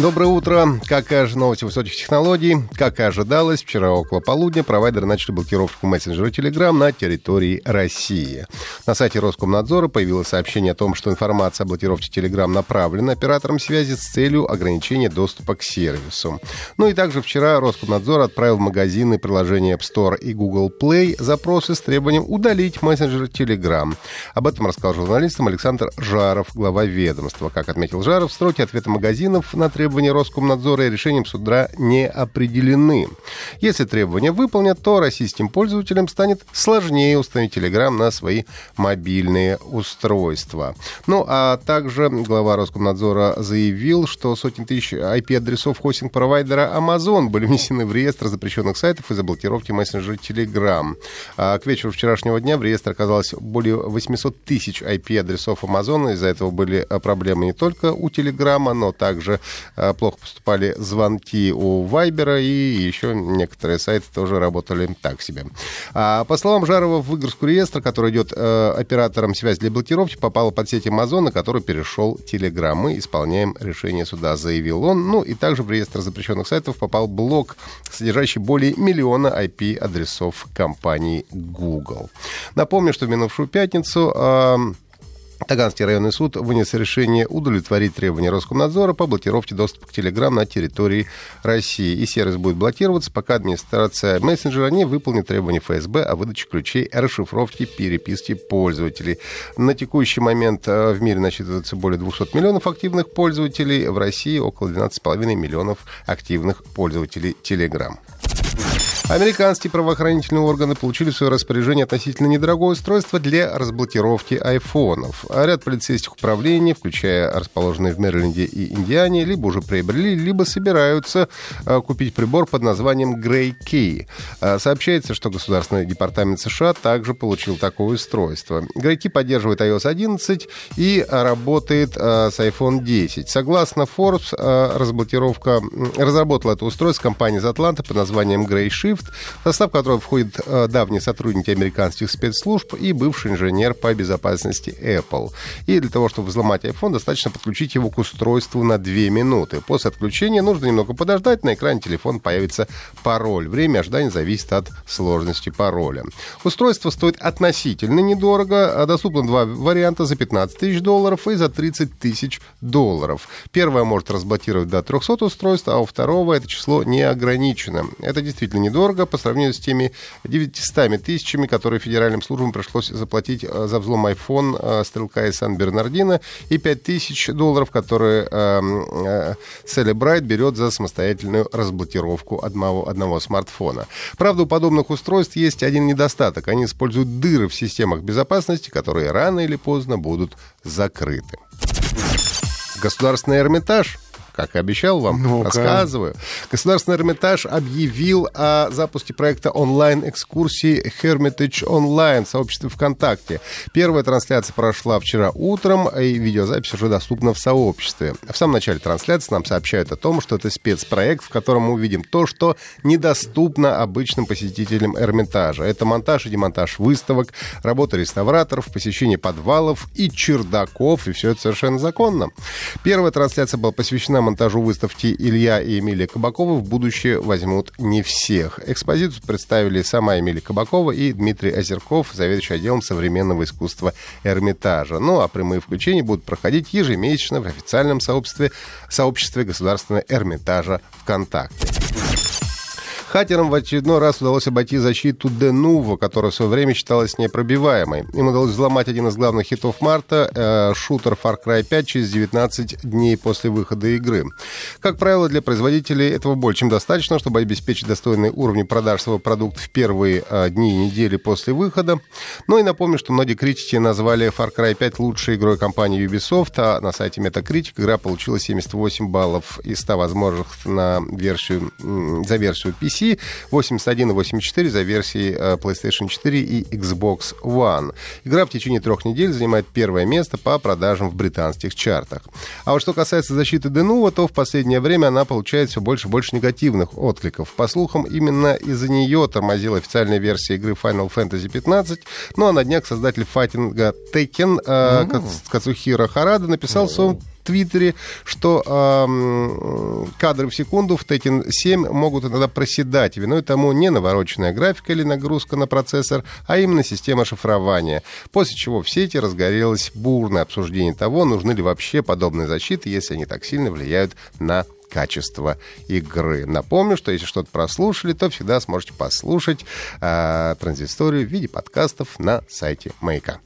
Доброе утро. Какая же новость высоких технологий? Как и ожидалось, вчера около полудня провайдеры начали блокировку мессенджера Telegram на территории России. На сайте Роскомнадзора появилось сообщение о том, что информация о блокировке Telegram направлена операторам связи с целью ограничения доступа к сервису. Ну и также вчера Роскомнадзор отправил в магазины приложения App Store и Google Play запросы с требованием удалить мессенджер Telegram. Об этом рассказал журналистам Александр Жаров, глава ведомства. Как отметил Жаров, сроки ответа магазинов на требования требования Роскомнадзора и решением суда не определены. Если требования выполнят, то российским пользователям станет сложнее установить Telegram на свои мобильные устройства. Ну, а также глава Роскомнадзора заявил, что сотни тысяч IP-адресов хостинг-провайдера Amazon были внесены в реестр запрещенных сайтов из-за блокировки мессенджера Telegram. А к вечеру вчерашнего дня в реестре оказалось более 800 тысяч IP-адресов Amazon. Из-за этого были проблемы не только у Telegram, но также плохо поступали звонки у Вайбера, и еще некоторые сайты тоже работали так себе. А, по словам Жарова, в выгрузку реестра, который идет э, оператором связи для блокировки, попала под сеть Amazon, на который перешел Telegram. Мы исполняем решение суда, заявил он. Ну и также в реестр запрещенных сайтов попал блок, содержащий более миллиона IP-адресов компании Google. Напомню, что в минувшую пятницу... Э, Таганский районный суд вынес решение удовлетворить требования Роскомнадзора по блокировке доступа к Telegram на территории России. И сервис будет блокироваться, пока администрация мессенджера не выполнит требования ФСБ о выдаче ключей расшифровки переписки пользователей. На текущий момент э, в мире насчитывается более 200 миллионов активных пользователей, в России около 12,5 миллионов активных пользователей Telegram. Американские правоохранительные органы получили в свое распоряжение относительно недорогое устройство для разблокировки айфонов. А ряд полицейских управлений, включая расположенные в Мэриленде и Индиане, либо уже приобрели, либо собираются а, купить прибор под названием Grey Key. А, сообщается, что Государственный департамент США также получил такое устройство. Grey Key поддерживает iOS 11 и работает с iPhone 10. Согласно Forbes, разблокировка разработала это устройство компания из Атланты под названием Grey Shift Swift, в состав которого входят э, давние сотрудники американских спецслужб и бывший инженер по безопасности Apple. И для того, чтобы взломать iPhone, достаточно подключить его к устройству на 2 минуты. После отключения нужно немного подождать, на экране телефона появится пароль. Время ожидания зависит от сложности пароля. Устройство стоит относительно недорого. Доступно два варианта за 15 тысяч долларов и за 30 тысяч долларов. Первое может разблокировать до 300 устройств, а у второго это число не ограничено. Это действительно недорого дорого по сравнению с теми 900 тысячами, которые федеральным службам пришлось заплатить э, за взлом iPhone э, стрелка из Сан-Бернардино, и 5 тысяч долларов, которые э, Celebrite берет за самостоятельную разблокировку одного, одного смартфона. Правда, у подобных устройств есть один недостаток. Они используют дыры в системах безопасности, которые рано или поздно будут закрыты. Государственный Эрмитаж – как и обещал вам, ну рассказываю. Государственный Эрмитаж объявил о запуске проекта онлайн-экскурсии Hermitage Online в сообществе ВКонтакте. Первая трансляция прошла вчера утром, и видеозапись уже доступна в сообществе. В самом начале трансляции нам сообщают о том, что это спецпроект, в котором мы увидим то, что недоступно обычным посетителям Эрмитажа. Это монтаж и демонтаж выставок, работа реставраторов, посещение подвалов и чердаков, и все это совершенно законно. Первая трансляция была посвящена на монтажу выставки Илья и Эмилия Кабакова в будущее возьмут не всех. Экспозицию представили сама Эмилия Кабакова и Дмитрий Озерков, заведующий отделом современного искусства Эрмитажа. Ну а прямые включения будут проходить ежемесячно в официальном сообществе, сообществе государственного Эрмитажа ВКонтакте. Хакерам в очередной раз удалось обойти защиту Денува, которая в свое время считалась непробиваемой. Им удалось взломать один из главных хитов марта, э, шутер Far Cry 5 через 19 дней после выхода игры. Как правило, для производителей этого более чем достаточно, чтобы обеспечить достойные уровни продаж своего продукта в первые э, дни и недели после выхода. Ну и напомню, что многие критики назвали Far Cry 5 лучшей игрой компании Ubisoft, а на сайте Metacritic игра получила 78 баллов из 100 возможных на версию, за версию PC России, 81 и 84 за версией э, PlayStation 4 и Xbox One. Игра в течение трех недель занимает первое место по продажам в британских чартах. А вот что касается защиты Denuvo, то в последнее время она получает все больше и больше негативных откликов. По слухам, именно из-за нее тормозила официальная версия игры Final Fantasy 15, ну а на днях создатель файтинга Tekken э, Кацухира Харада написал в своем Твиттере, что э, кадры в секунду в Tekken 7 могут иногда проседать. Виной тому не навороченная графика или нагрузка на процессор, а именно система шифрования. После чего в сети разгорелось бурное обсуждение того, нужны ли вообще подобные защиты, если они так сильно влияют на качество игры. Напомню, что если что-то прослушали, то всегда сможете послушать э, транзисторию в виде подкастов на сайте Маяка.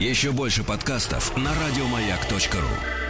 Еще больше подкастов на радиомаяк.ру